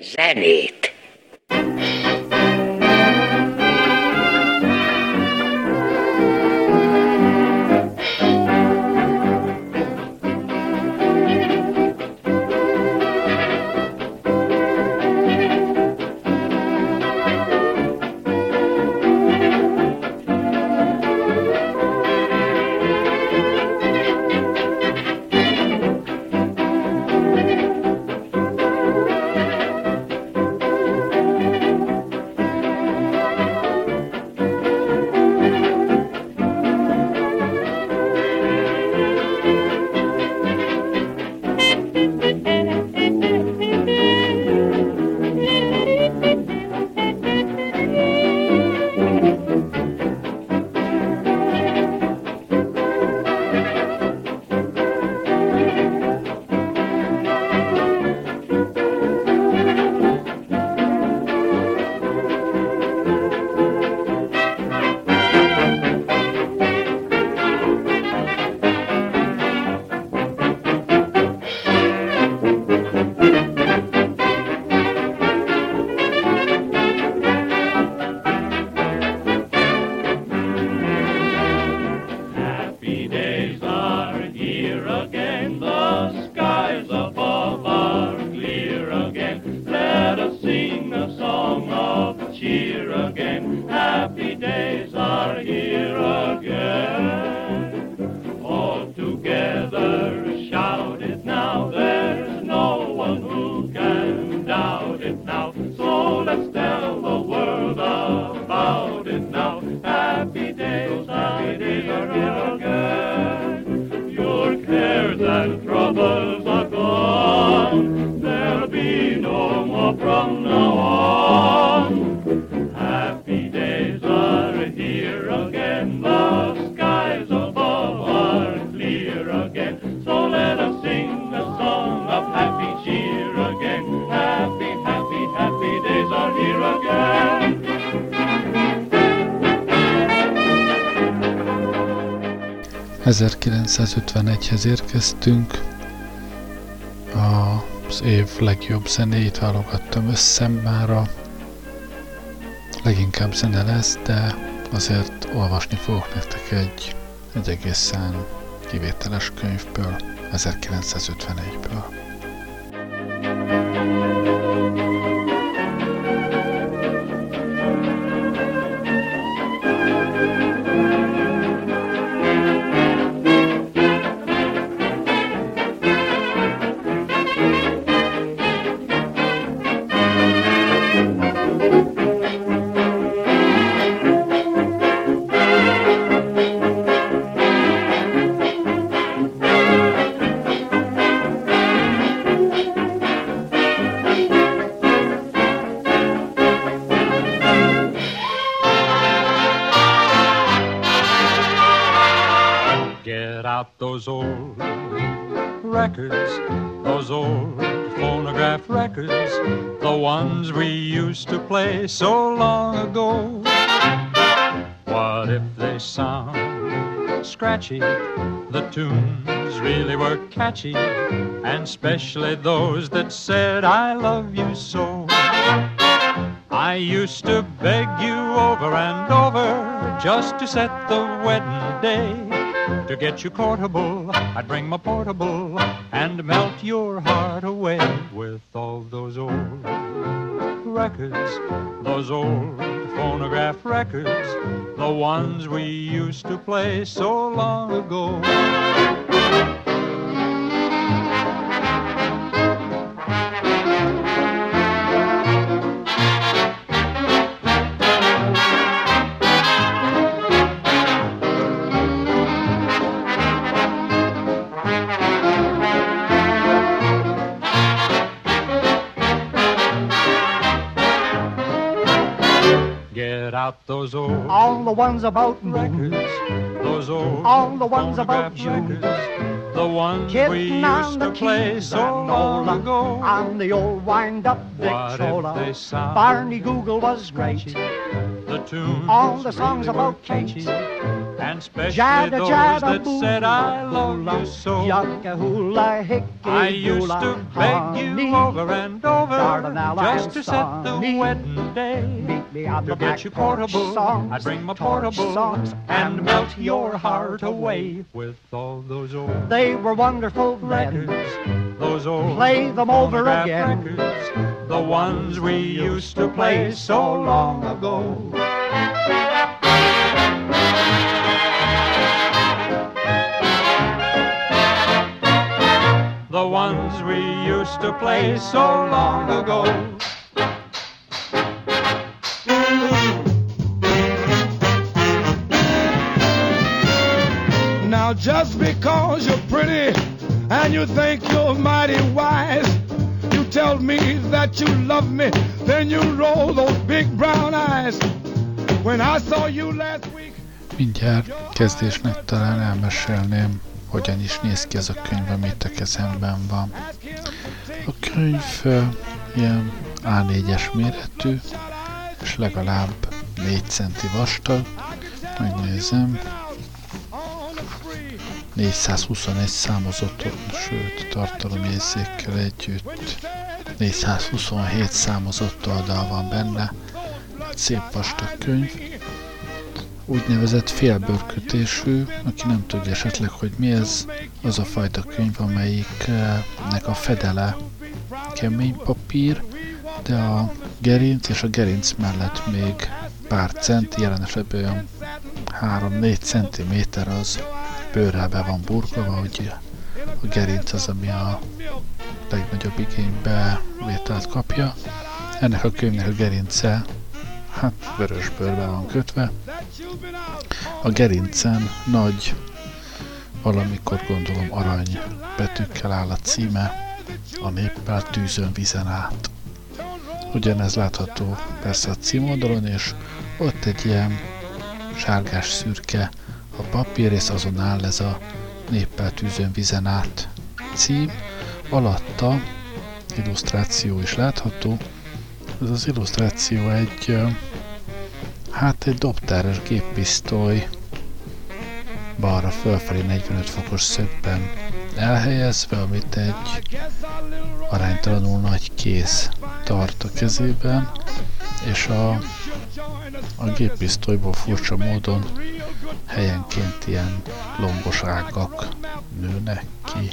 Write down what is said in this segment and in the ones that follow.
zenét. ...1951-hez érkeztünk. Az év legjobb zenéit válogattam össze mára. Leginkább zene lesz, de azért olvasni fogok nektek egy, egy egészen kivételes könyvből, 1951-ből. So long ago. What if they sound scratchy? The tunes really were catchy, and especially those that said, I love you so. I used to beg you over and over just to set the wedding day. To get you courtable, I'd bring my portable and melt your heart away with all those old records, those old phonograph records, the ones we used to play so long ago. Out those old all the ones about records, those old all the ones about records, the ones Kitten we used to play so long ago. On the old wind-up Victrola. Barney Google was great. The tune all the songs about catchy and especially those that said I love you so. I used to beg you over and over just to set the wedding day. To get you portable, songs, I'd bring my portable songs and melt your heart away with all those old. They were wonderful records. Those old play them over again. Records, the ones we used to play so long ago. We used to play so long ago. Now, just because you're pretty and you think you're mighty wise, you tell me that you love me, then you roll those big brown eyes. When I saw you last week. Mindjárt kezdésnek talán elmesélném hogyan is néz ki ez a könyv, amit a kezemben van. A könyv ilyen A4-es méretű, és legalább 4 centi vastag. Megnézem. 421 számozott, sőt tartalomjegyzékkel együtt 427 számozott oldal van benne. Egy szép vastag könyv úgynevezett félbőrkötésű, aki nem tudja esetleg, hogy mi ez, az a fajta könyv, amelyiknek a fedele kemény papír, de a gerinc és a gerinc mellett még pár centi, jelen esetben olyan 3-4 centiméter az bőrrel be van burkolva, hogy a gerinc az, ami a legnagyobb igénybe vételt kapja. Ennek a könyvnek a gerince hát vörös bőrbe van kötve. A gerincen nagy, valamikor gondolom arany betűkkel áll a címe, a néppel tűzön vizen át. Ugyanez látható persze a címoldalon, és ott egy ilyen sárgás szürke a papír, és azon áll ez a néppel tűzön vizen át cím. Alatta illusztráció is látható, ez az illusztráció egy, hát egy dobtáros géppisztoly balra fölfelé 45 fokos szögben elhelyezve, amit egy aránytalanul nagy kéz tart a kezében, és a, a géppisztolyból furcsa módon helyenként ilyen lombos ágak nőnek ki.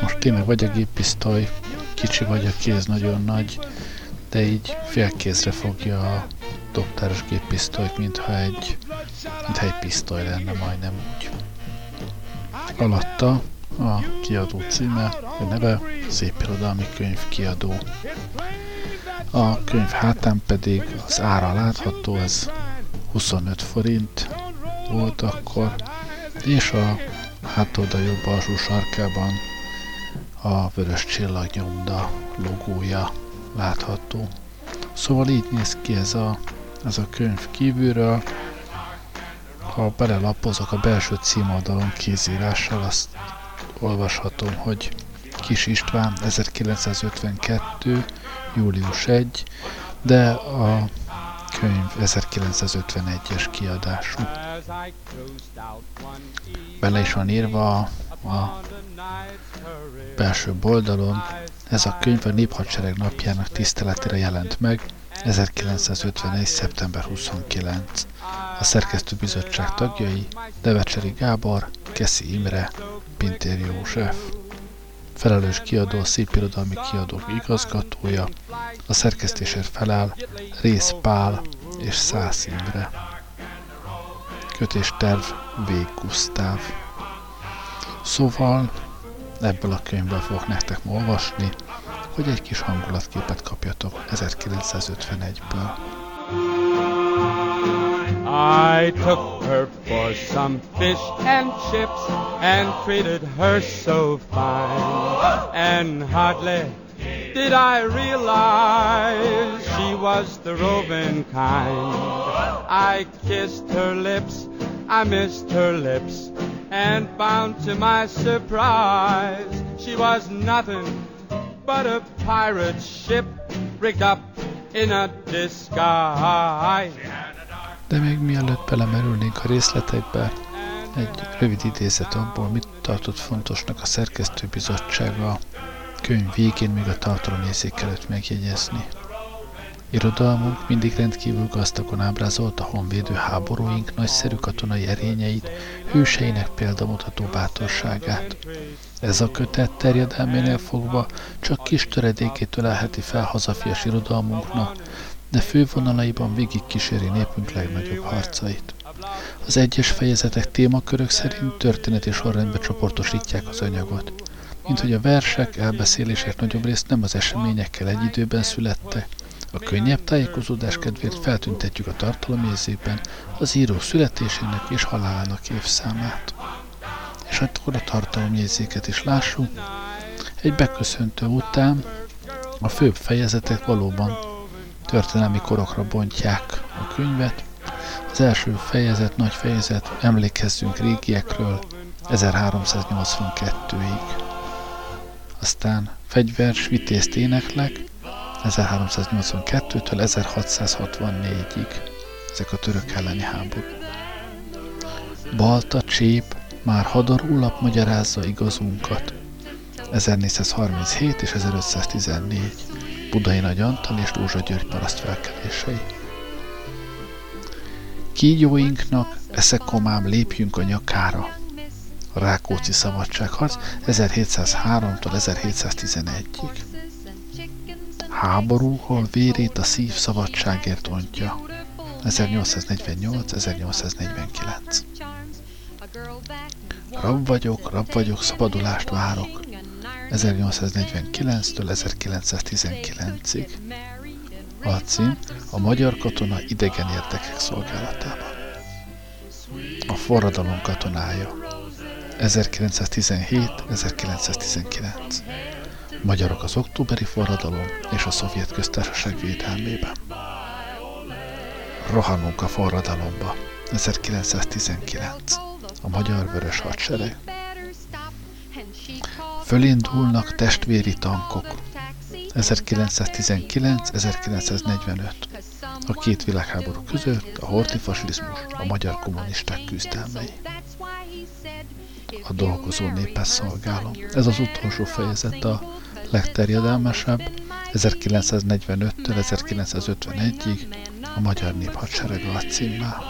Most tényleg vagy a géppisztoly kicsi, vagy a kéz nagyon nagy, de így félkézre fogja a doktáros géppisztolyt, mintha egy, mintha egy pisztoly lenne majdnem úgy. Alatta a kiadó címe, a neve Szép Irodalmi Könyv kiadó. A könyv hátán pedig az ára látható, ez 25 forint volt akkor, és a hátoldal jobb alsó sarkában a vörös csillagnyomda logója látható. Szóval így néz ki ez a, ez a könyv kívülről. Ha belelapozok a belső címoldalon kézírással, azt olvashatom, hogy Kis István 1952. július 1, de a könyv 1951-es kiadású. Bele is van írva a belső oldalon, ez a könyv a Néphadsereg napjának tiszteletére jelent meg 1951. szeptember 29. A szerkesztőbizottság tagjai Devecseri Gábor, Keszi Imre, Pintér József. Felelős kiadó a szépirodalmi kiadók igazgatója, a szerkesztésért felel Rész Pál és Szász Imre. Kötésterv V. Gusztáv. Szóval ebből a könyvből fogok nektek olvasni, hogy egy kis hangulatképet kapjatok 1951-ből. I took her for some fish and chips and treated her so fine. And hardly did I realize she was the roving kind. I kissed her lips, I missed her lips, and found to my surprise she was nothing but a pirate ship rigged up in a disguise. De még mielőtt belemerülnénk a részletekbe, egy rövid idézet abból, mit tartott fontosnak a szerkesztőbizottság a könyv végén még a tartalomjegyzék előtt megjegyezni. Irodalmunk mindig rendkívül gazdagon ábrázolta honvédő háborúink nagyszerű katonai erényeit, hőseinek példamutató bátorságát. Ez a kötet terjedelménél fogva csak kis töredékét ölelheti fel hazafias irodalmunknak, de fővonalaiban végig kíséri népünk legnagyobb harcait. Az egyes fejezetek témakörök szerint történeti sorrendbe csoportosítják az anyagot, mint hogy a versek, elbeszélések nagyobb részt nem az eseményekkel egy időben születtek, a könnyebb tájékozódás kedvéért feltüntetjük a tartalomjegyzékben az író születésének és halálának évszámát. És hát akkor a tartalomjegyzéket is lássuk. Egy beköszöntő után a főbb fejezetek valóban történelmi korokra bontják a könyvet. Az első fejezet, nagy fejezet, emlékezzünk régiekről 1382-ig. Aztán fegyvers, vitézt éneklek, 1382-től 1664-ig. Ezek a török elleni háború. Balta, Csép, már hadarúlap magyarázza igazunkat. 1437 és 1514. Budai Nagy Antal és Dózsa György paraszt felkelései. Kígyóinknak eszekomám lépjünk a nyakára. A Rákóczi szabadságharc 1703-tól 1711-ig háború, hol vérét a szív szabadságért ontja. 1848-1849 Rab vagyok, rab vagyok, szabadulást várok. 1849-től 1919-ig. A cím a magyar katona idegen érdekek szolgálatában. A forradalom katonája. 1917-1919 magyarok az októberi forradalom és a szovjet köztársaság védelmében. Rohanunk a forradalomba. 1919. A Magyar Vörös Hadsereg. Fölindulnak testvéri tankok. 1919-1945. A két világháború között a hortifasizmus, a magyar kommunisták küzdelmei. A dolgozó népes szolgálom. Ez az utolsó fejezet a legterjedelmesebb 1945-től 1951-ig a Magyar Néphadsereg címmel.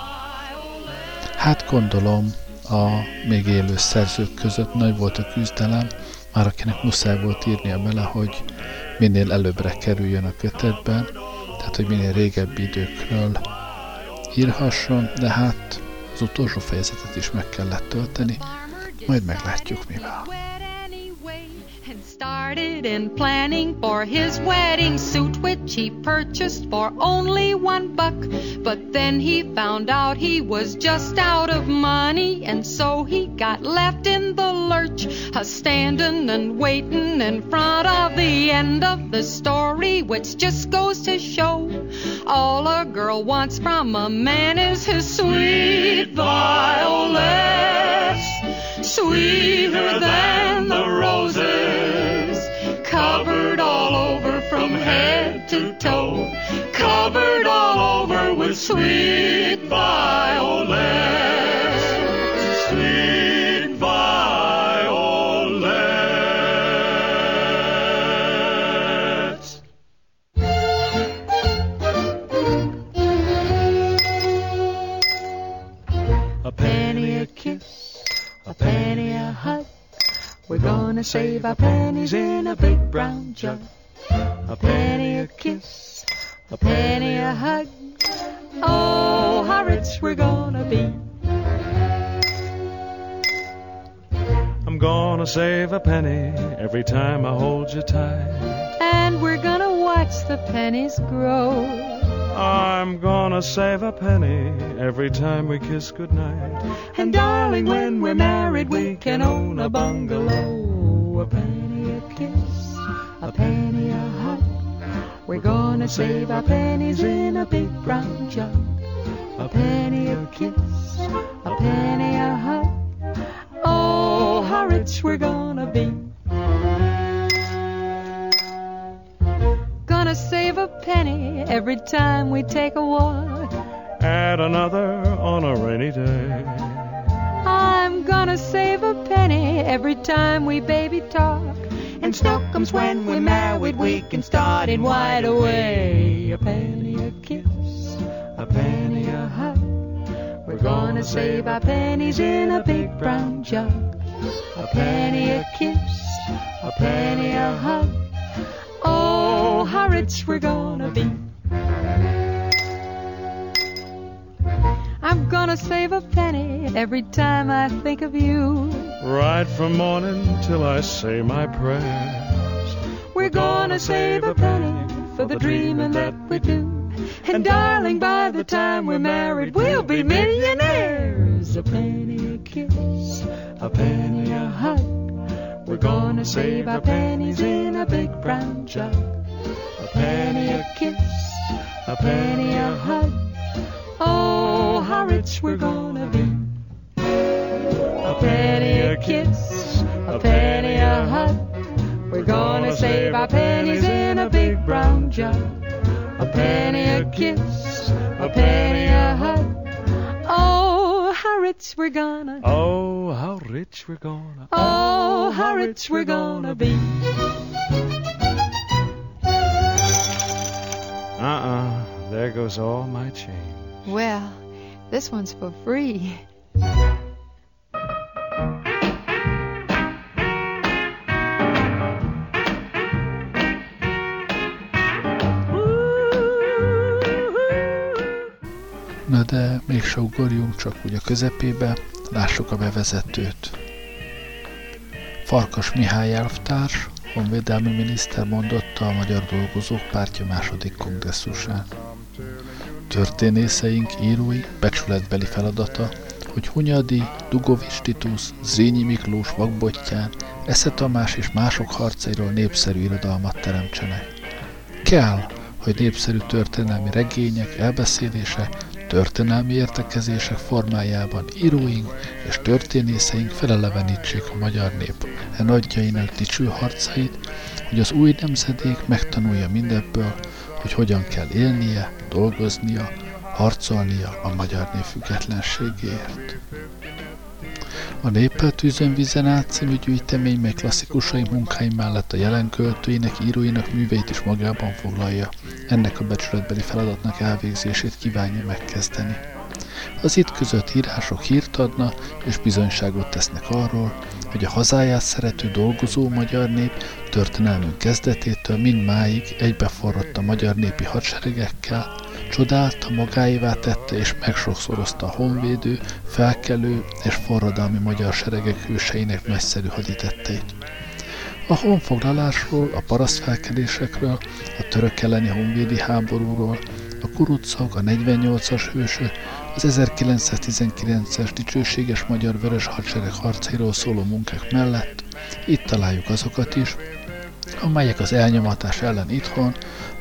Hát gondolom, a még élő szerzők között nagy volt a küzdelem, már akinek muszáj volt írnia bele, hogy minél előbbre kerüljön a kötetben, tehát hogy minél régebbi időkről írhasson, de hát az utolsó fejezetet is meg kellett tölteni, majd meglátjuk mivel. Started in planning for his wedding suit, which he purchased for only one buck. But then he found out he was just out of money, and so he got left in the lurch, a standing and waiting in front of the end of the story, which just goes to show all a girl wants from a man is his sweet violets, sweeter than the roses covered all over with sweet violets, sweet violets. A penny a kiss, a penny a hug. We're gonna save our pennies in a big brown jug. A penny a kiss, a penny a hug. Oh, how rich we're gonna be. I'm gonna save a penny every time I hold you tight. And we're gonna watch the pennies grow. I'm gonna save a penny every time we kiss goodnight. And darling, when we're married, we can own a bungalow. A penny a kiss, a penny. We're gonna save our pennies in a big brown jug. A penny a kiss, a penny a hug. Oh, how rich we're gonna be. Gonna save a penny every time we take a walk. add another on a rainy day. I'm gonna save a penny every time we baby talk. And comes when we're married, we can start in wide away. A penny a kiss, a penny a hug. We're gonna save our pennies in a big brown jug. A penny a kiss, a penny a hug. Oh, how rich we're gonna be. I'm gonna save a penny every time I think of you. Right from morning till I say my prayers. We're gonna save a penny for the dreaming that we do. And darling, by the time we're married, we'll be millionaires. A penny a kiss, a penny a hug. We're gonna save our pennies in a big brown jug. A penny a kiss, a penny a hug. Oh, how rich we're gonna be. A penny a kiss, a penny a hug. We're gonna save our pennies in a big brown jug. A penny a kiss, a penny a hug. Oh, how rich we're gonna. Oh, how rich we're gonna. Oh, how rich we're gonna be. Uh-uh. There goes all my change. Well, this one's for free. Na de még se ugorjunk csak úgy a közepébe, lássuk a bevezetőt. Farkas Mihály elvtárs, honvédelmi miniszter mondotta a Magyar Dolgozók Pártja második kongresszusán. Történészeink, írói becsületbeli feladata, hogy Hunyadi, Dugovics Titus, Zrínyi Miklós Vakbottyán, Esze Tamás és mások harcairól népszerű irodalmat teremtsenek. Kell, hogy népszerű történelmi regények, elbeszélése, történelmi értekezések formájában íróink és történészeink felelevenítsék a magyar nép e nagyjainak dicső harcait, hogy az új nemzedék megtanulja mindebből, hogy hogyan kell élnie, dolgoznia, harcolnia a magyar nép függetlenségéért. A Néppel tűzön vizen át című gyűjtemény, mely klasszikusai munkái mellett a jelen költőinek, íróinak műveit is magában foglalja. Ennek a becsületbeli feladatnak elvégzését kívánja megkezdeni. Az itt között írások hírt adna és bizonyságot tesznek arról, hogy a hazáját szerető dolgozó magyar nép történelmünk kezdetétől mindmáig egybeforrott a magyar népi hadseregekkel, csodálta, magáévá tette és megsokszorozta a honvédő, felkelő és forradalmi magyar seregek hőseinek nagyszerű haditetteit. A honfoglalásról, a parasztfelkelésekről, a török elleni honvédi háborúról, a kurucok, a 48-as hősök, az 1919-es dicsőséges magyar vörös hadsereg harcairól szóló munkák mellett itt találjuk azokat is, amelyek az elnyomatás ellen itthon,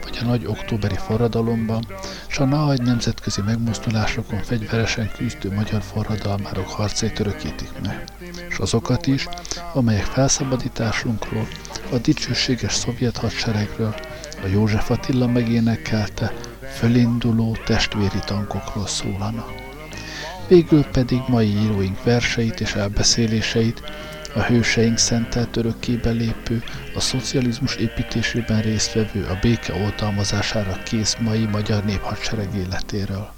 vagy a nagy októberi forradalomban, s a nagy nemzetközi megmozdulásokon fegyveresen küzdő magyar forradalmárok harcait örökítik meg, és azokat is, amelyek felszabadításunkról, a dicsőséges szovjet hadseregről, a József Attila megénekelte fölinduló testvéri tankokról szólanak. Végül pedig mai íróink verseit és elbeszéléseit a hőseink szentelt örökkébe lépő, a szocializmus építésében résztvevő, a béke oltalmazására kész mai magyar néphadsereg életéről.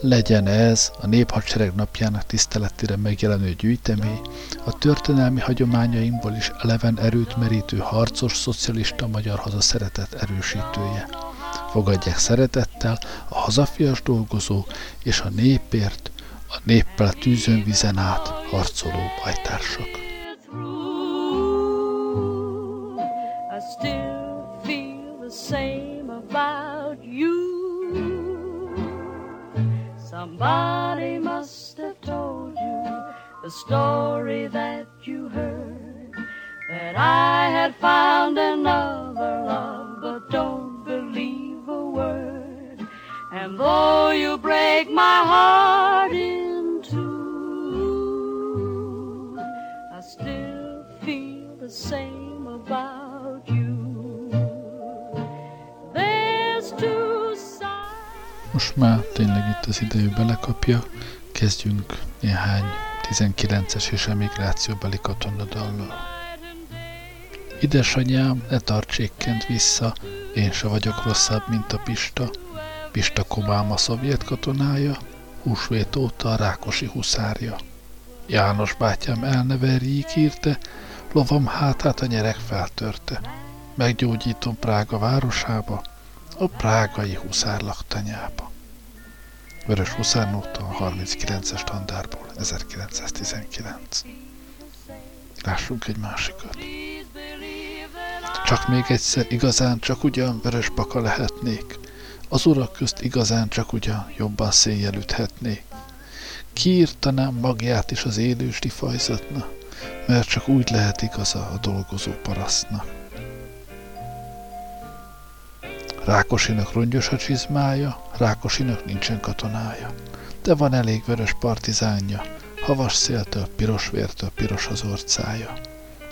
Legyen ez a néphadsereg napjának tiszteletére megjelenő gyűjtemény, a történelmi hagyományainkból is eleven erőt merítő harcos szocialista magyar hazaszeretet erősítője. Fogadják szeretettel a hazafias dolgozók és a népért, a néppel tűzön vizen át harcoló bajtársak. Somebody must have told you the story that you heard. That I had found another love, And though you break my heart in two, I still feel the same about you. There's two sides. most már tényleg itt az idejű belekapja, kezdjünk néhány 19-es és emigrációbeli katonadallal. Idesanyám, ne tartsékkent vissza, én se vagyok rosszabb, mint a Pista. Pista Kobáma szovjet katonája, húsvét óta a Rákosi huszárja. János bátyám elneverjék írte, lovam hátát a nyerek feltörte. Meggyógyítom Prága városába, a prágai huszár laktanyába. Vörös Huszárnóta a 39-es standárból 1919. Lássunk egy másikat. Csak még egyszer igazán csak ugyan vörös baka lehetnék, az urak közt igazán csak ugyan jobban széjjel üthetnék. Kiírtanám magját is az élősdi fajzatna, mert csak úgy lehet igaza a dolgozó parasztnak. Rákosinak rongyos a csizmája, Rákosinak nincsen katonája, de van elég vörös partizánja, havas széltől, piros vértől piros az orcája.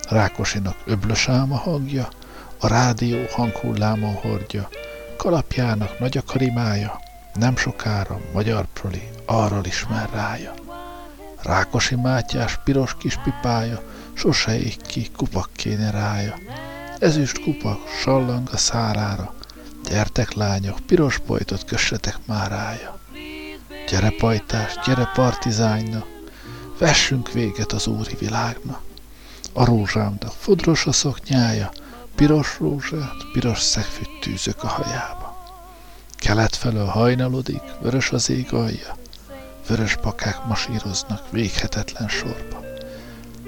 Rákosinak öblös álma hangja, a rádió hanghullámon hordja, kalapjának nagy a karimája, nem sokára magyar proli arról ismer rája. Rákosi Mátyás piros kis pipája, sose ég ki, kupak kéne rája. Ezüst kupak sallang a szárára, gyertek lányok, piros pojtot kössetek már rája. Gyere pajtás, gyere partizányna, vessünk véget az úri világnak. A rózsámnak fodros a szoknyája, piros rózsát, piros szegfűt tűzök a hajába. Kelet felől hajnalodik, vörös az ég alja, vörös pakák masíroznak véghetetlen sorba.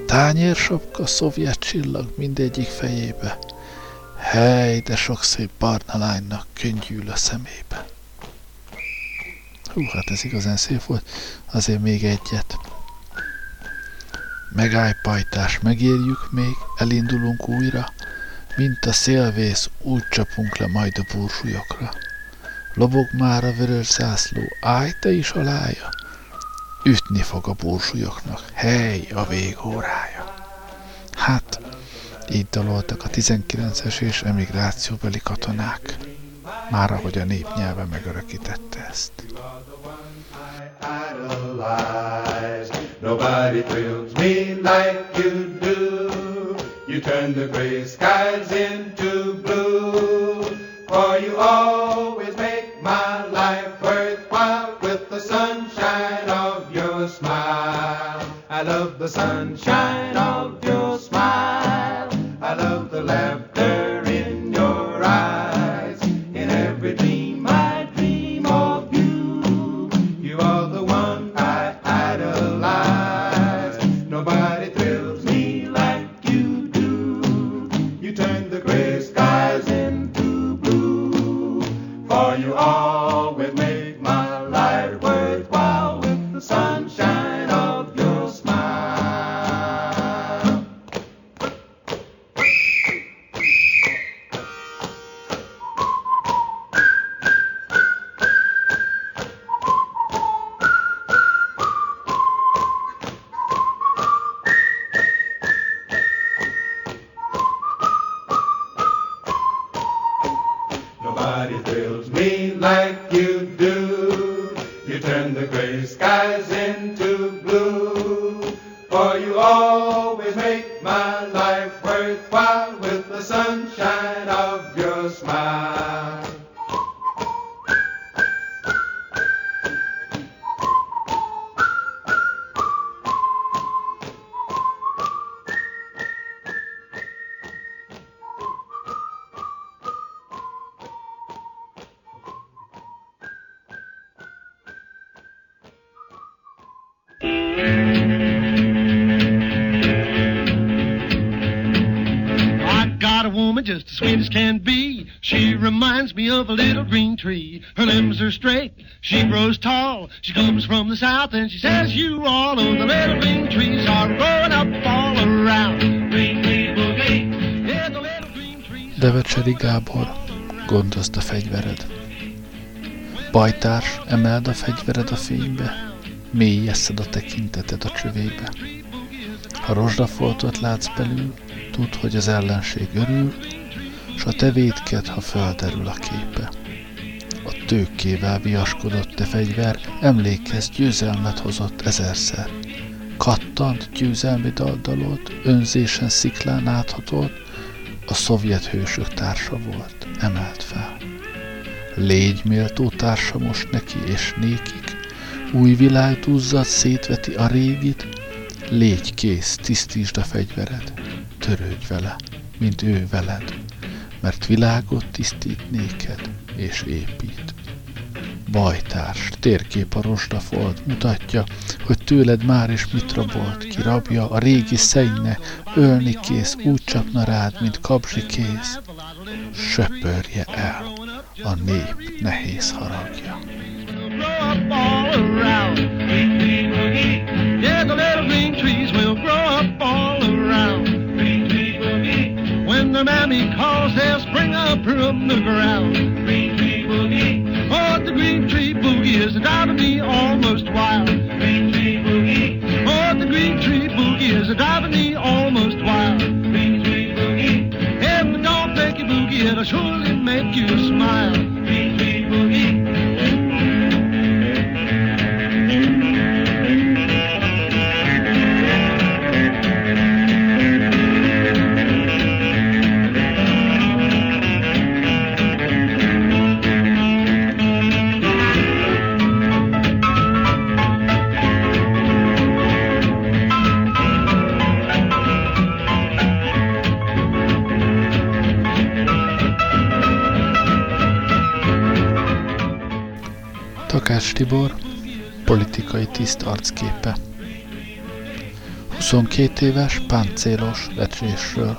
Tányérsapka, szovjet csillag mindegyik fejébe, hely, de sok szép barna lánynak könnyűl a szemébe. Hú, hát ez igazán szép volt, azért még egyet. Megállj pajtás, megérjük még, elindulunk újra, mint a szélvész, úgy csapunk le majd a búrsúlyokra. Lobog már a vörös zászló, állj te is alája, ütni fog a búrsúlyoknak, hely a végórája. Hát, így daloltak a 19-es és emigrációbeli katonák, már ahogy a népnyelve megörökítette ezt. Nobody thrills me like you. You turn the gray skies into blue. For you always make my life worthwhile with the sunshine of your smile. I love the sunshine just as sweet as can be. She reminds me of a little green tree. Her limbs are straight, she grows tall. She comes from the south and she says, You all know the little green trees are growing up all around. Devecseri Gábor, gondozd a fegyvered. Bajtárs, emeld a fegyvered a fénybe, mély eszed a tekinteted a csövébe. Ha rozsdafoltot látsz belül, tudd, hogy az ellenség örül, s a te védked, ha földerül a képe. A tőkével viaskodott te fegyver, emlékez, győzelmet hozott ezerszer. Kattant győzelmi daldalot, önzésen sziklán áthatolt, a szovjet hősök társa volt, emelt fel. Légy méltó társa most neki és nékik, új világ duzzad, szétveti a régit, légy kész, tisztítsd a fegyvered, törődj vele, mint ő veled, mert világot tisztít néked és épít. Bajtárs, térkép a rosdafolt mutatja, hogy tőled már is mit rabolt, ki rabja, a régi szennyne, ölni kész, úgy csapna rád, mint kapzsi kész. Söpörje el a nép nehéz haragja. when the mammy calls, they'll spring up from the ground. Green tree boogie. Oh, the green tree boogie is got me almost wild. Politikai tiszt arcképe. 22 éves, páncélos, lecsésről.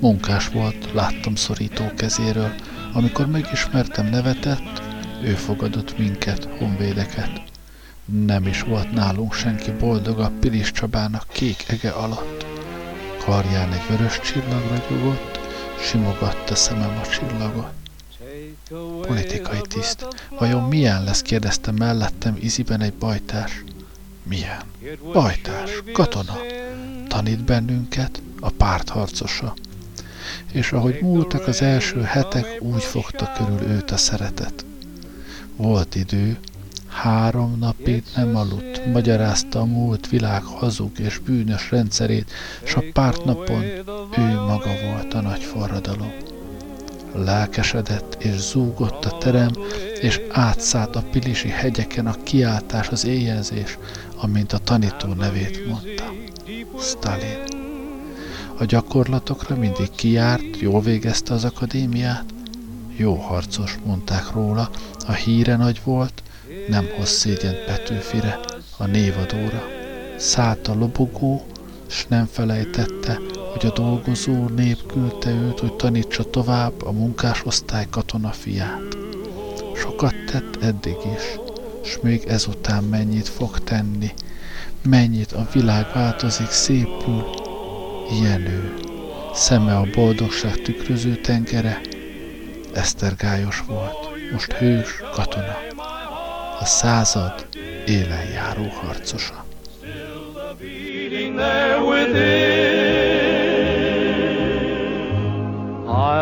Munkás volt, láttam szorító kezéről. Amikor megismertem nevetett, ő fogadott minket, honvédeket. Nem is volt nálunk senki boldog a Pilis Csabának kék ege alatt. Karján egy vörös csillag ragyogott, simogatta szemem a csillagot. Politikai tiszt. Vajon milyen lesz, kérdezte mellettem iziben egy bajtárs. Milyen? Bajtárs, katona. Tanít bennünket, a pártharcosa. És ahogy múltak az első hetek, úgy fogta körül őt a szeretet. Volt idő, három napig nem aludt, magyarázta a múlt világ hazug és bűnös rendszerét, s a pártnapon ő maga volt a nagy forradalom lelkesedett és zúgott a terem, és átszállt a pilisi hegyeken a kiáltás, az éjjelzés, amint a tanító nevét mondta. Stalin. A gyakorlatokra mindig kijárt, jól végezte az akadémiát. Jó harcos, mondták róla, a híre nagy volt, nem hoz szégyent Petőfire, a névadóra. Szállt a lobogó, s nem felejtette, hogy a dolgozó nép küldte őt, hogy tanítsa tovább a munkásosztály katona fiát. Sokat tett eddig is, s még ezután mennyit fog tenni, mennyit a világ változik, szépül, ilyen ő, szeme a boldogság tükröző tengere, esztergályos volt, most hős, katona, a század élen járó harcosa. there within.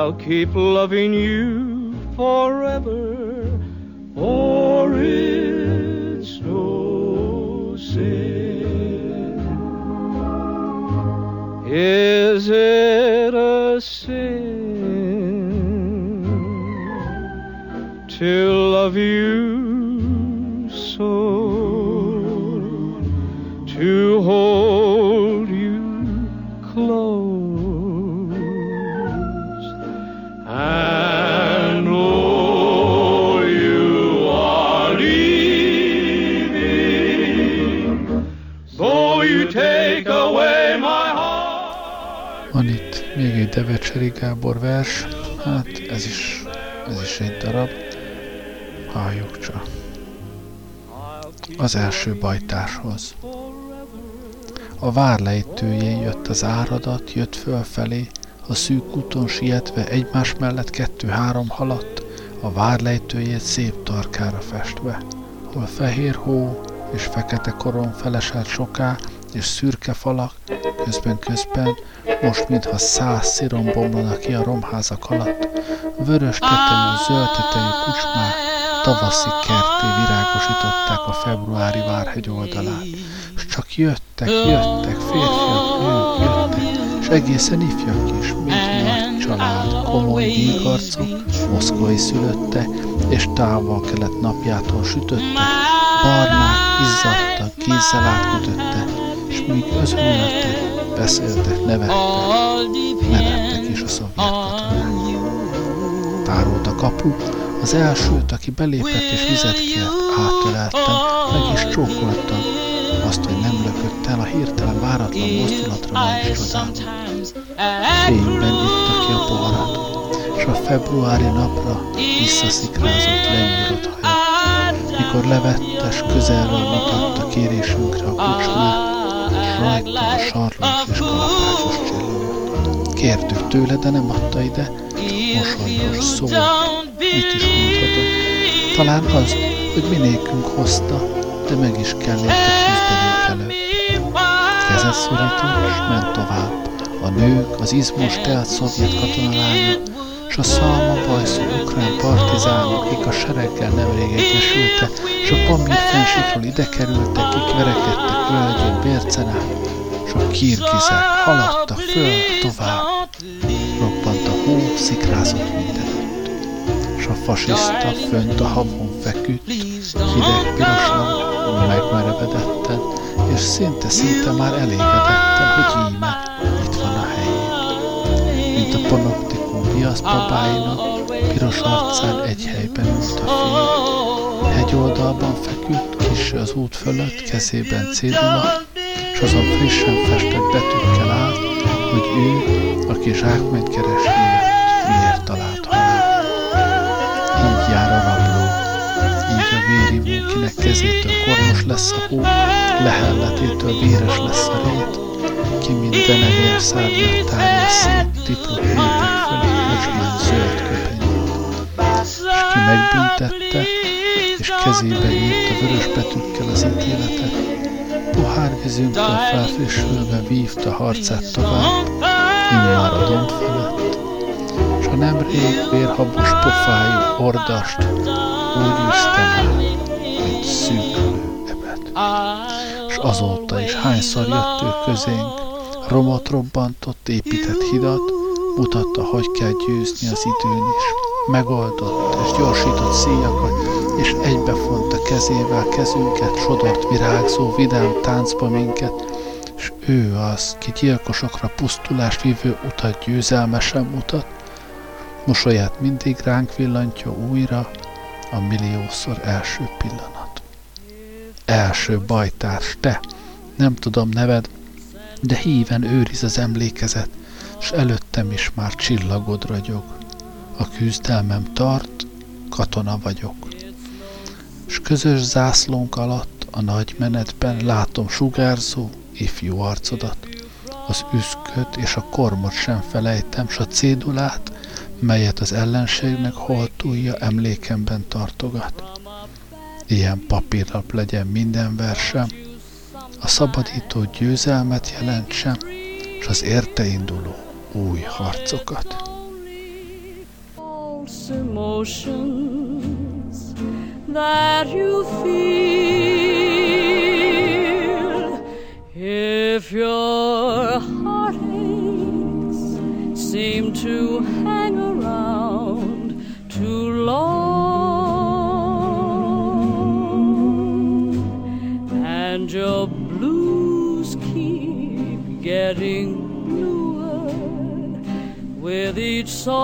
I'll keep loving you forever, for it's no sin. Is it a sin to love you so, to hold Devecseri Gábor vers, hát ez is, ez is egy darab. Halljuk csak. Az első bajtáshoz. A vár lejtőjén jött az áradat, jött fölfelé, a szűk úton sietve egymás mellett kettő-három haladt, a vár lejtőjét szép tarkára festve, hol fehér hó és fekete koron feleselt soká, és szürke falak, közben-közben, most mintha száz szirom bomlana ki a romházak alatt, vörös tetejű, zöld tetejű kucsmák, tavaszi kerté virágosították a februári várhegy oldalát, és csak jöttek, jöttek, férfiak, nők jöttek, és egészen ifjak is, mint nagy család, komoly vígarcok, moszkvai szülötte, és távol-kelet napjától sütötte, barnák, izzadtak, kézzel átkötötte, és míg özönültek, beszéltek, nevettek, nevettek is a szovjet katonák. Tárolt a kapu, az elsőt, aki belépett és vizet kért, átöleltem, meg is csókoltam, azt, hogy nem lökött el a hirtelen váratlan mozdulatra nem is Fényben itta ki a poharat, és a februári napra visszaszikrázott lenyírott haja. Mikor levettes, közelről mutatta kérésünkre a kocsmát, a sarlók és kalapácsos csillót. Kértük tőle, de nem adta ide, mosolyos szólt, mit is mondhatott. Talán az, hogy minékünk hozta, de meg is kell érte küzdenünk előtt. Kezet szorított, és ment tovább. A nők, az izmos telt szovjet katonalányok, s a szalma bajszó ukrán partizánok, akik a sereggel nemrég egyesülte, s a Pamír fensíkról ide kerültek, kik verekedtek völgyön bércen át, s a kirgizek haladtak föl tovább. Roppant a hó, szikrázott minden s a fasiszta fönt a havon feküdt, hideg pirosan, megmerevedetten, és szinte-szinte már elégedetten, hogy íme, panoptikum viaszbabáinak, piros arcán egy helyben ült a fél. Hegyoldalban feküdt, kis az út fölött, kezében cédula, és azon frissen festett betűkkel állt, hogy ő, aki zsákmányt keres, miért, miért talált jár a rabló. Így a véri munkinek kezétől kormos lesz a hó, lehelletétől véres lesz a rét, ki minden evér szárnyat tárja szép tiprok népek fölé öcsmány zöld köpenyét. És ki megbüntette, és kezébe írta vörös betűkkel az ítéletet, pohár vizünktől felfrissülve vívta harcát tovább, immár a domb felett, a nemrég vérhabos pofájú ordast úgy üztem mint szűkülő ebet. S azóta is hányszor jött ő közénk, romot robbantott, épített hidat, mutatta, hogy kell győzni az időn is. Megoldott és gyorsított szíjakat, és egybefonta kezével kezünket, sodort virágzó, vidám táncba minket, és ő az, ki gyilkosokra pusztulást vívő utat győzelmesen mutat, Mosolyát mindig ránk villantja újra a milliószor első pillanat. Első bajtárs, te, nem tudom neved, de híven őriz az emlékezet, s előttem is már csillagod ragyog. A küzdelmem tart, katona vagyok. S közös zászlónk alatt a nagy menetben látom sugárzó, ifjú arcodat. Az üszköt és a kormot sem felejtem, s a cédulát, melyet az ellenségnek holtúlja emlékemben tartogat. Ilyen papírlap legyen minden versem, a szabadító győzelmet jelentsem, és az érte induló új harcokat. that you feel if your heartaches seem to hang around too long, and your blues keep getting with each song.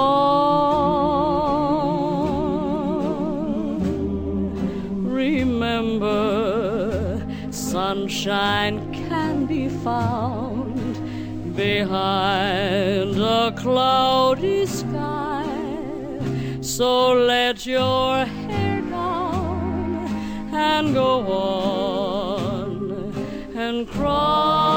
Remember, sunshine can be found behind a cloudy sky. So let your hair down and go on and cry.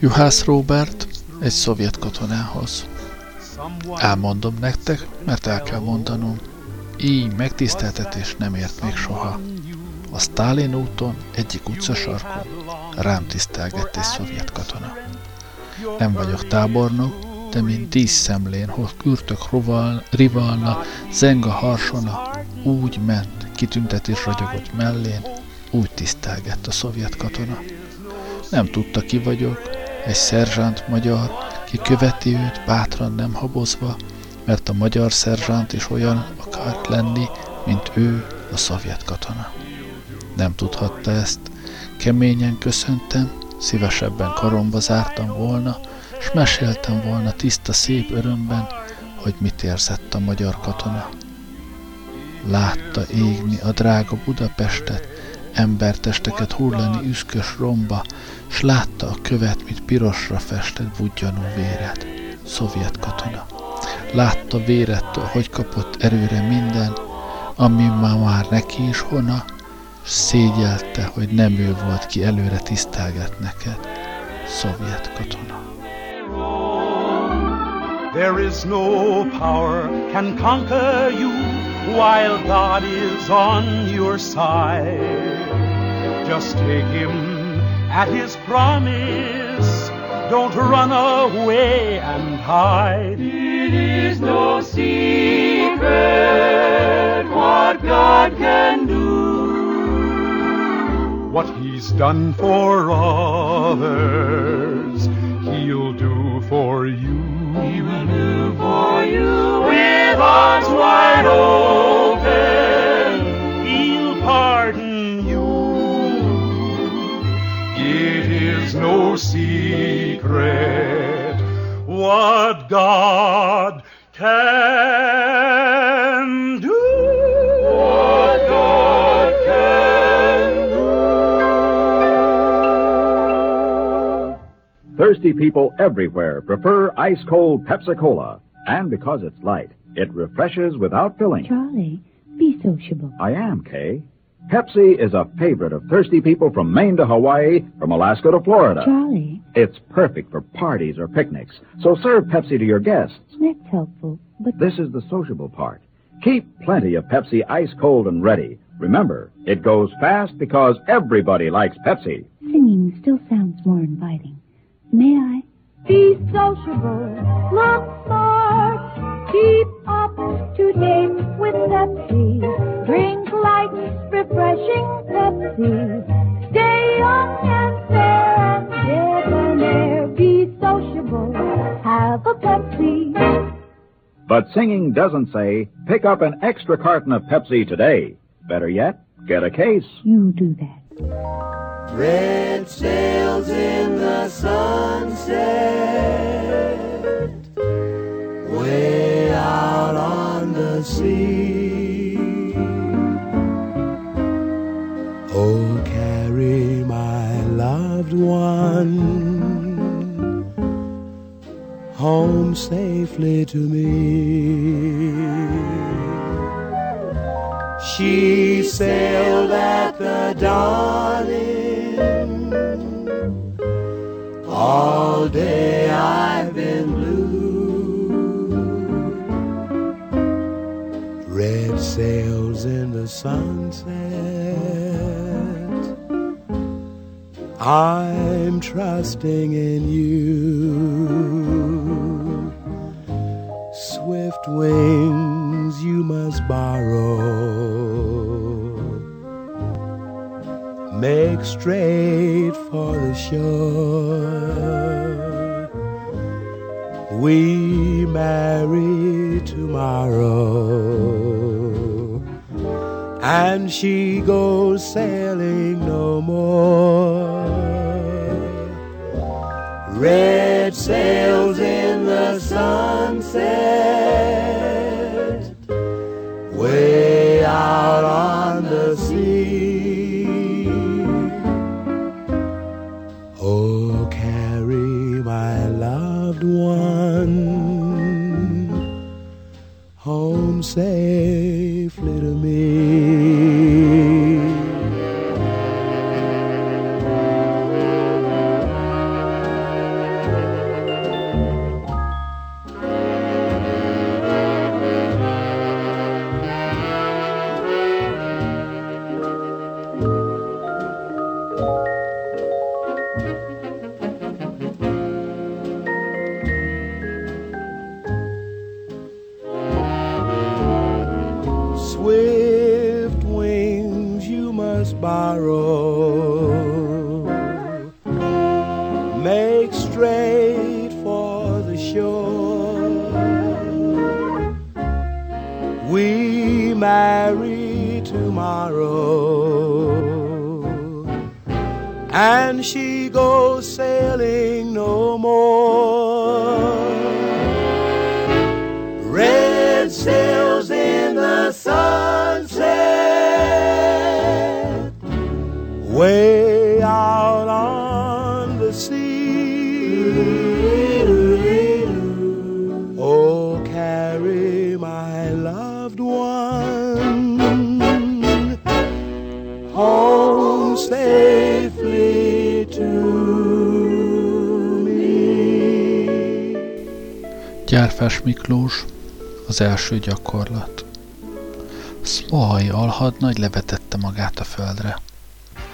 Juhász Robert egy szovjet katonához. Elmondom nektek, mert el kell mondanom. Így megtiszteltetés nem ért még soha. A Stalin úton egyik utcasarkon rám tisztelgett egy szovjet katona. Nem vagyok tábornok, de mint díszszemlén, hol kürtök rivalna, zenga harsona, úgy ment, kitüntetés ragyogott mellén, úgy tisztelgett a szovjet katona. Nem tudta ki vagyok, egy szerzsánt magyar, ki követi őt bátran nem habozva, mert a magyar szerzsánt is olyan akart lenni, mint ő, a szovjet katona. Nem tudhatta ezt, keményen köszöntem, szívesebben karomba zártam volna, s meséltem volna tiszta szép örömben, hogy mit érzett a magyar katona. Látta égni a drága Budapestet, embertesteket hullani üszkös romba, s látta a követ, mint pirosra festett budjanó véret. Szovjet katona. Látta vérettől, hogy kapott erőre minden, ami ma már neki is hona, s szégyelte, hogy nem ő volt ki előre tisztelget neked. Szovjet katona. There is no power can conquer you while God is on your side. Just take him at his promise. Don't run away and hide. It is no secret what God can do. What he's done for others, he'll do for you. He will do for you with arms wide open. Is no secret what God can do. What God can do. Thirsty people everywhere prefer ice cold Pepsi Cola, and because it's light it refreshes without filling. Charlie, be sociable. I am, Kay. Pepsi is a favorite of thirsty people from Maine to Hawaii, from Alaska to Florida. Charlie. It's perfect for parties or picnics, so serve Pepsi to your guests. That's helpful, but... This is the sociable part. Keep plenty of Pepsi ice cold and ready. Remember, it goes fast because everybody likes Pepsi. Singing still sounds more inviting. May I? Be sociable, look smart, keep up to date with Pepsi. Drink light, refreshing Pepsi. Stay young and fair and debonair. Be sociable, have a Pepsi. But singing doesn't say, pick up an extra carton of Pepsi today. Better yet, get a case. You do that. Red sails in the sunset. Way out on the sea. Oh, carry my loved one home safely to me. She sailed at the dawning. All day I've been blue. red sails in the sunset. I'm trusting in you. Swift wings you must borrow. Make straight for the shore. We marry tomorrow, and she goes sailing no more. Red sails in the sunset, And she goes sailing no more. Red sails Gyárfás Miklós, az első gyakorlat. Szmohai alhadnagy levetette magát a földre.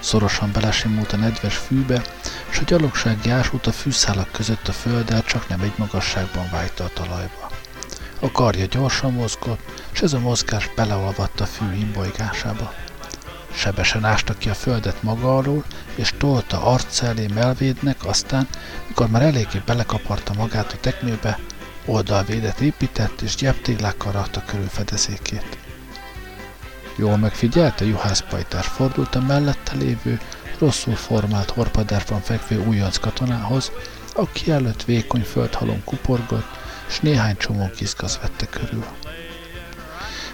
Szorosan belesimult a nedves fűbe, és a gyalogsági ásút a fűszálak között a földdel csak nem egy magasságban vájta a talajba. A karja gyorsan mozgott, és ez a mozgás beleolvadt a fű imbolygásába. Sebesen ásta ki a földet maga alól, és tolta arca elé melvédnek, aztán, mikor már eléggé belekaparta magát a tekmőbe, oldalvédet épített, és gyeptéglákkal rakta körül fedezékét. Jól megfigyelte, juhász pajtás fordult a mellette lévő, rosszul formált horpadárban fekvő újonc katonához, aki előtt vékony földhalom kuporgott, és néhány csomó kiszkaz vette körül.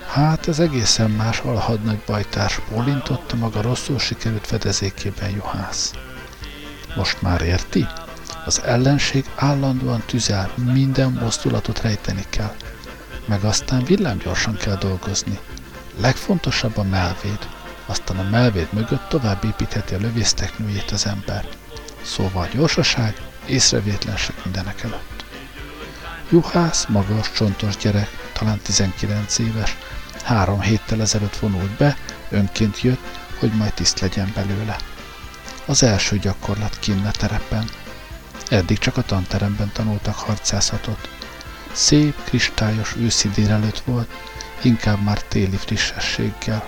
Hát ez egészen más alhadnagy bajtárs, bólintotta maga rosszul sikerült fedezékében juhász. Most már érti? Az ellenség állandóan tüzel, minden mozdulatot rejteni kell. Meg aztán villámgyorsan kell dolgozni. Legfontosabb a melvéd. Aztán a melvéd mögött tovább építheti a lövészteknőjét az ember. Szóval gyorsaság, észrevétlenség mindenek előtt. Juhász, magas, csontos gyerek, talán 19 éves, három héttel ezelőtt vonult be, önként jött, hogy majd tiszt legyen belőle. Az első gyakorlat kinn a terepen. Eddig csak a tanteremben tanultak harcászatot. Szép, kristályos őszi délelőtt volt, inkább már téli frissességgel.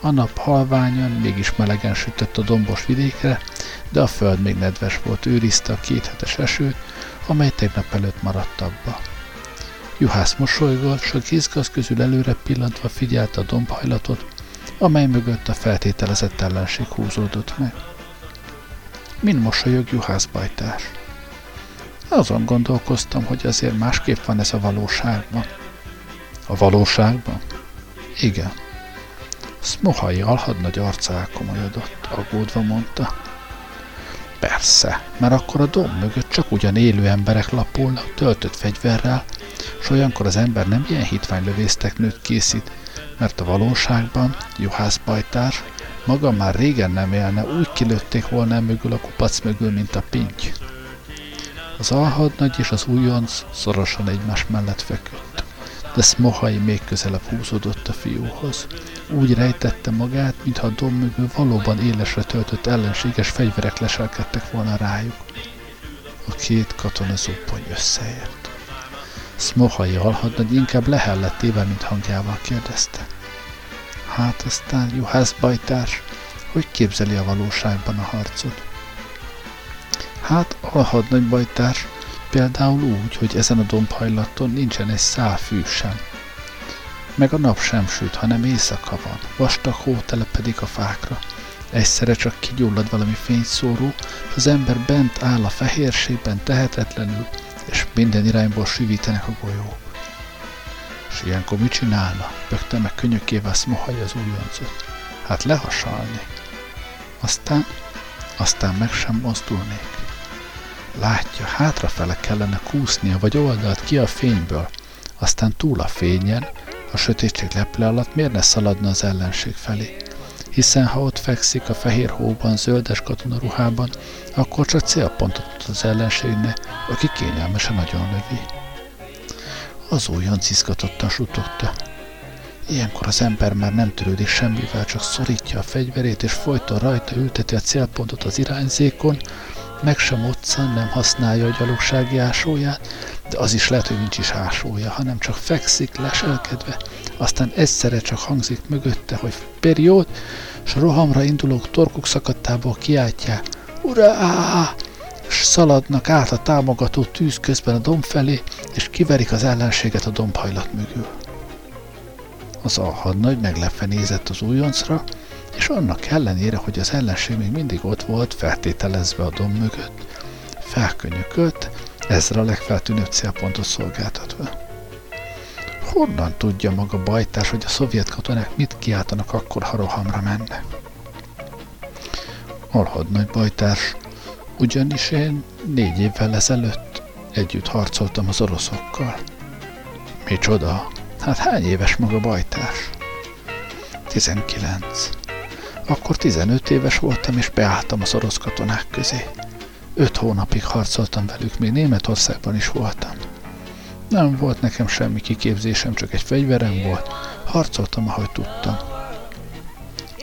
A nap halványan, mégis melegen sütött a dombos vidékre, de a föld még nedves volt, őrizte a kéthetes esőt, amely tegnap előtt maradt abba. Juhász mosolygott, s a közül előre pillantva figyelte a dombhajlatot, amely mögött a feltételezett ellenség húzódott meg. Min mosolyog juhász bajtás? Azon gondolkoztam, hogy azért másképp van ez a valóságban. A valóságban? Igen. Smohai alhadnagy arca elkomolyodott, aggódva mondta. Persze, mert akkor a domb mögött csak ugyan élő emberek lapulnak, töltött fegyverrel, s olyankor az ember nem ilyen hitványlövészteknőt készít, mert a valóságban, juhász bajtár, maga már régen nem élne, úgy kilőtték volna mögül a kupac mögül, mint a pinty. Az alhadnagy és az újonc szorosan egymás mellett feküdt, de Smohai még közelebb húzódott a fiúhoz. Úgy rejtette magát, mintha a domb mögül valóban élesre töltött ellenséges fegyverek leselkedtek volna rájuk. A két katona zubbony összeért. Smohai alhadnagy inkább lehellett éve, mint hangjával kérdezte. Hát aztán, juhász bajtárs, hogy képzeli a valóságban a harcot? Hát, alhadnagy bajtárs, például úgy, hogy ezen a dombhajlaton nincsen egy szál fű sem. Meg a nap sem süt, hanem éjszaka van, vastag hó telepedik a fákra. Egyszerre csak kigyullad valami fényszóró, az ember bent áll a fehérségben tehetetlenül, és minden irányból süvítenek a golyók. És ilyenkor mit csinálna? Bögte meg könyökével szmohaj az újoncot. Hát lehasalni. Aztán, aztán meg sem mozdulnék. Látja, hátrafele kellene kúsznia, vagy oldalt ki a fényből, aztán túl a fényen, a sötétség leple alatt miért ne szaladna az ellenség felé? Hiszen ha ott fekszik a fehér hóban, zöldes katonaruhában, akkor csak célpontot mutat az ellenségnek, aki kényelmesen nagyon lövi. Az újonc izgatottan sutogta. Ilyenkor az ember már nem törődik semmivel, csak szorítja a fegyverét, és folyton rajta ülteti a célpontot az irányzékon, meg sem otcan, nem használja a gyalogsági ásóját, de az is lehet, hogy nincs is ásója, hanem csak fekszik, leselkedve, aztán egyszerre csak hangzik mögötte, hogy periód, s rohamra indulók torkuk szakadtából kiáltják, Urá! és szaladnak át a támogató tűz közben a domb felé, és kiverik az ellenséget a dombhajlat mögül. Az alhadnagy meglepve nézett az újoncra, és annak ellenére, hogy az ellenség még mindig ott volt, feltételezve a domb mögött, felkönyökölt, ezzel a legfeltűnőbb célpontot szolgáltatva. Honnan tudja maga bajtás, hogy a szovjet katonák mit kiáltanak akkor, ha rohamra mennek? Alhadnagy bajtárs, ugyanis én négy évvel ezelőtt együtt harcoltam az oroszokkal. Micsoda? Hát hány éves maga bajtárs? 19. Akkor 15 éves voltam, és beálltam az orosz katonák közé. Öt hónapig harcoltam velük, még Németországban is voltam. Nem volt nekem semmi kiképzésem, csak egy fegyverem volt. Harcoltam, ahogy tudtam.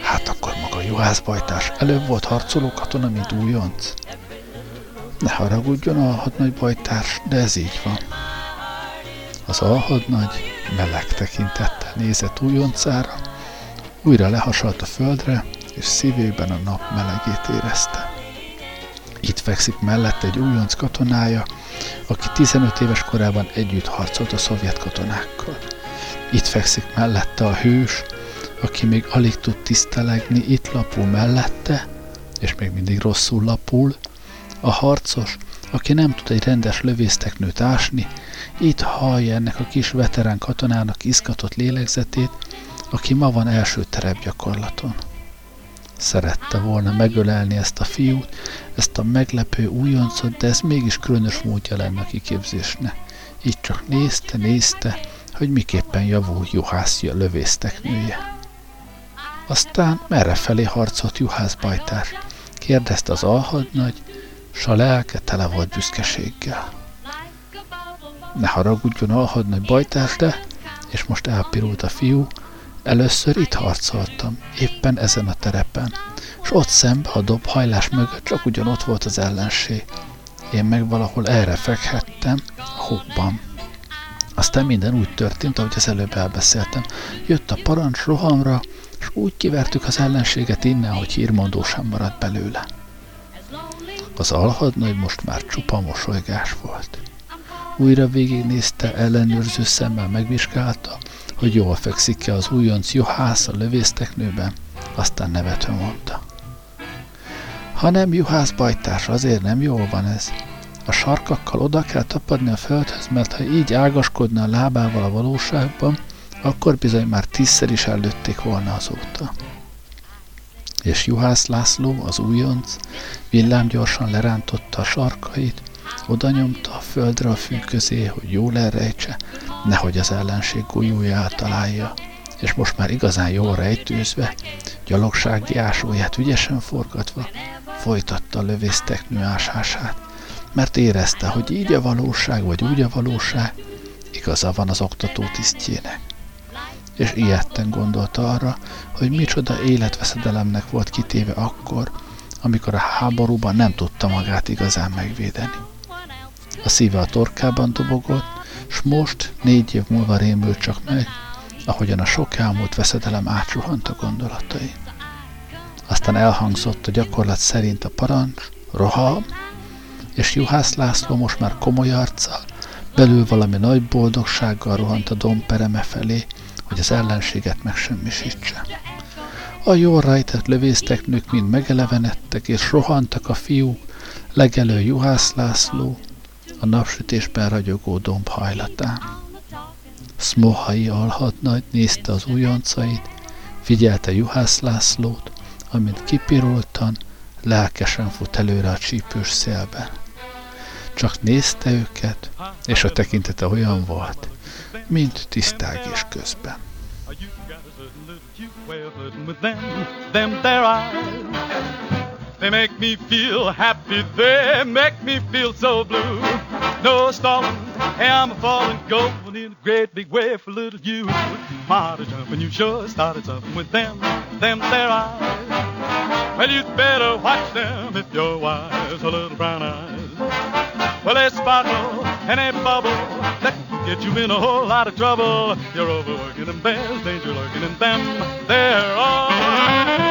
Hát akkor maga juhászbajtás előbb volt harcoló katona, mint újonc? Ne haragudjon, alhadnagy bajtárs, de ez így van. Az alhadnagy meleg tekintettel nézett újoncára, újra lehasalt a földre, és szívében a nap melegét érezte. Itt fekszik mellette egy újonc katonája, aki 15 éves korában együtt harcolt a szovjet katonákkal. Itt fekszik mellette a hős, aki még alig tud tisztelegni, itt lapul mellette, és még mindig rosszul lapul, a harcos, aki nem tud egy rendes lövészteknőt ásni, itt hallja ennek a kis veterán katonának izgatott lélegzetét, aki ma van első terepgyakorlaton. Szerette volna megölelni ezt a fiút, ezt a meglepő újoncot, de ez mégis különös módja lenne a kiképzésnek. Így csak nézte, nézte, hogy miképpen javul juhász a lövészteknője. Aztán merre felé harcolt juhász bajtár? Kérdezte az alhadnagy, s a lelke tele volt büszkeséggel. Ne haragudjon alhadnagy bajtár, de, és most elpirult a fiú, először itt harcoltam, éppen ezen a terepen, és ott szembe a dobhajlás mögött csak ugyan ott volt az ellenség. Én meg valahol erre fekhettem, a hóban. Aztán minden úgy történt, ahogy az előbb elbeszéltem. Jött a parancs rohamra, és úgy kivertük az ellenséget innen, hogy hírmondó sem maradt belőle. Az alhadnagy most már csupa mosolygás volt. Újra végignézte, ellenőrző szemmel megvizsgálta, hogy jól fekszik-e az újonc juhász a lövészteknőben, aztán nevetve mondta. Ha nem juhász bajtárs, azért nem jól van ez. A sarkakkal oda kell tapadni a földhöz, mert ha így ágaskodna a lábával a valóságban, akkor bizony már tízszer is előtték volna azóta. És Juhász László, az újonc, villámgyorsan lerántotta a sarkait, oda nyomta a földre a fű közé, hogy jól elrejtse, nehogy az ellenség golyóját találja, és most már igazán jól rejtőzve, gyalogsági ásóját ügyesen forgatva, folytatta a lövészteknő ásását, mert érezte, hogy így a valóság, vagy úgy a valóság, igaza van az oktató tisztjének és ilyetten gondolta arra, hogy micsoda életveszedelemnek volt kitéve akkor, amikor a háborúban nem tudta magát igazán megvédeni. A szíve a torkában dobogott, s most, négy év múlva rémül csak meg, ahogyan a sok elmúlt veszedelem átsuhant a gondolatai. Aztán elhangzott a gyakorlat szerint a parancs, roham, és Juhász László most már komoly arccal, belül valami nagy boldogsággal rohant a dompereme felé, hogy az ellenséget megsemmisítse. A jól rejtett lövészteknők mind megelevenedtek, és rohantak a fiú, legelő Juhász László, a napsütésben ragyogó domb hajlatán. Smohai alhadnagy nézte az újoncait, figyelte Juhász Lászlót, amint kipirultan, lelkesen fut előre a csípős szélben. Csak nézte őket, és a tekintete olyan volt, mint tisztelgés közben. They make me feel happy, they make me feel so blue. No stalling, hey, I'm a falling, going in a great big way for little you. My heart is jumping, you sure started something with them, them their eyes. Well, you'd better watch them if you're wise, a little brown eyes. Well, they sparkle and they bubble, that can get you in a whole lot of trouble. You're overworking them, there's danger lurking in them, they're eyes.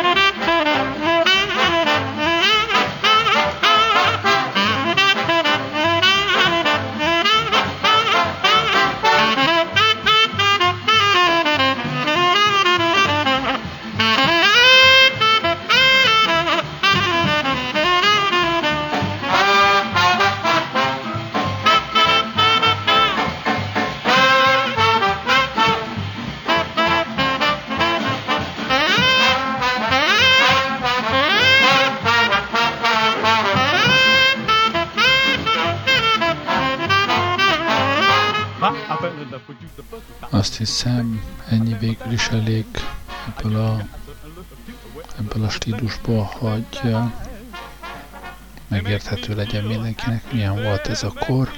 Azt hiszem, ennyi végül is elég ebből a, ebből a stílusból, hogy megérthető legyen mindenkinek, milyen volt ez a kor.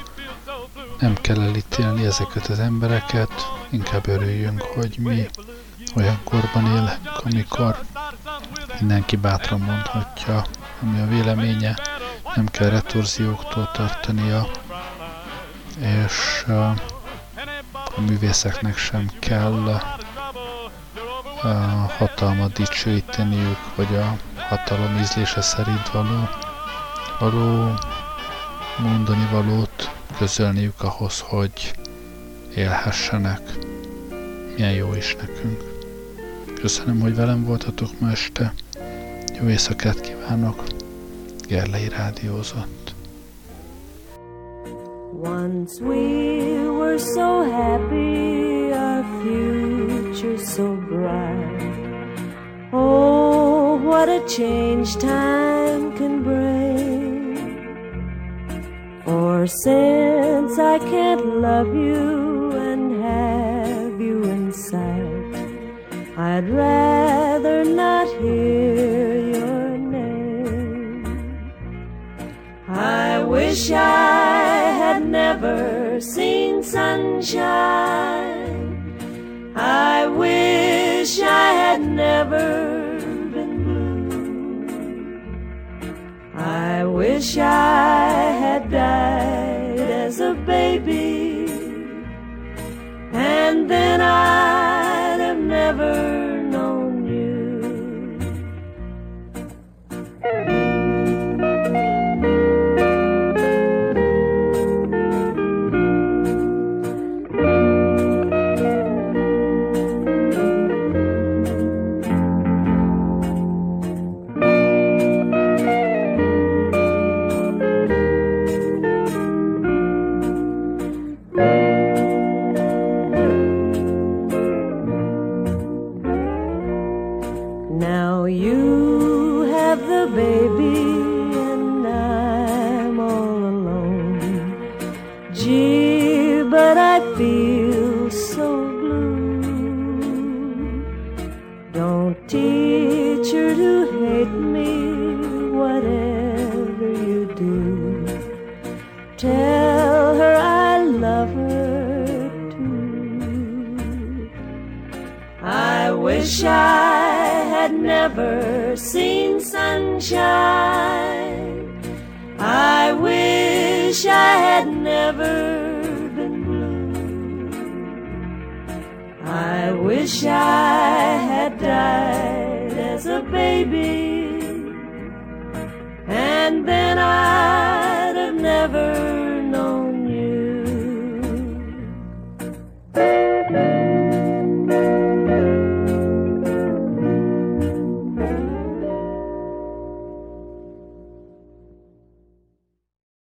Nem kell elítélni ezeket az embereket, inkább örüljünk, hogy mi olyan korban élünk, amikor mindenki bátran mondhatja, ami a véleménye, nem kell retorzióktól tartania, és uh, művészeknek sem kell a hatalmat dicsőíteniük, vagy a hatalom ízlése szerint való, való mondani valót közölniük ahhoz, hogy élhessenek. Milyen jó is nekünk. Köszönöm, hogy velem voltatok ma este. Jó éjszakát kívánok. Gerlei Rádiózott. Once we were so happy, our future so bright. Oh, what a change time can bring. For since I can't love you and have you in sight, I'd rather not hear your name. I wish I had never seen sunshine. I wish I had never been blue. I wish I had died as a baby, and then I'd have never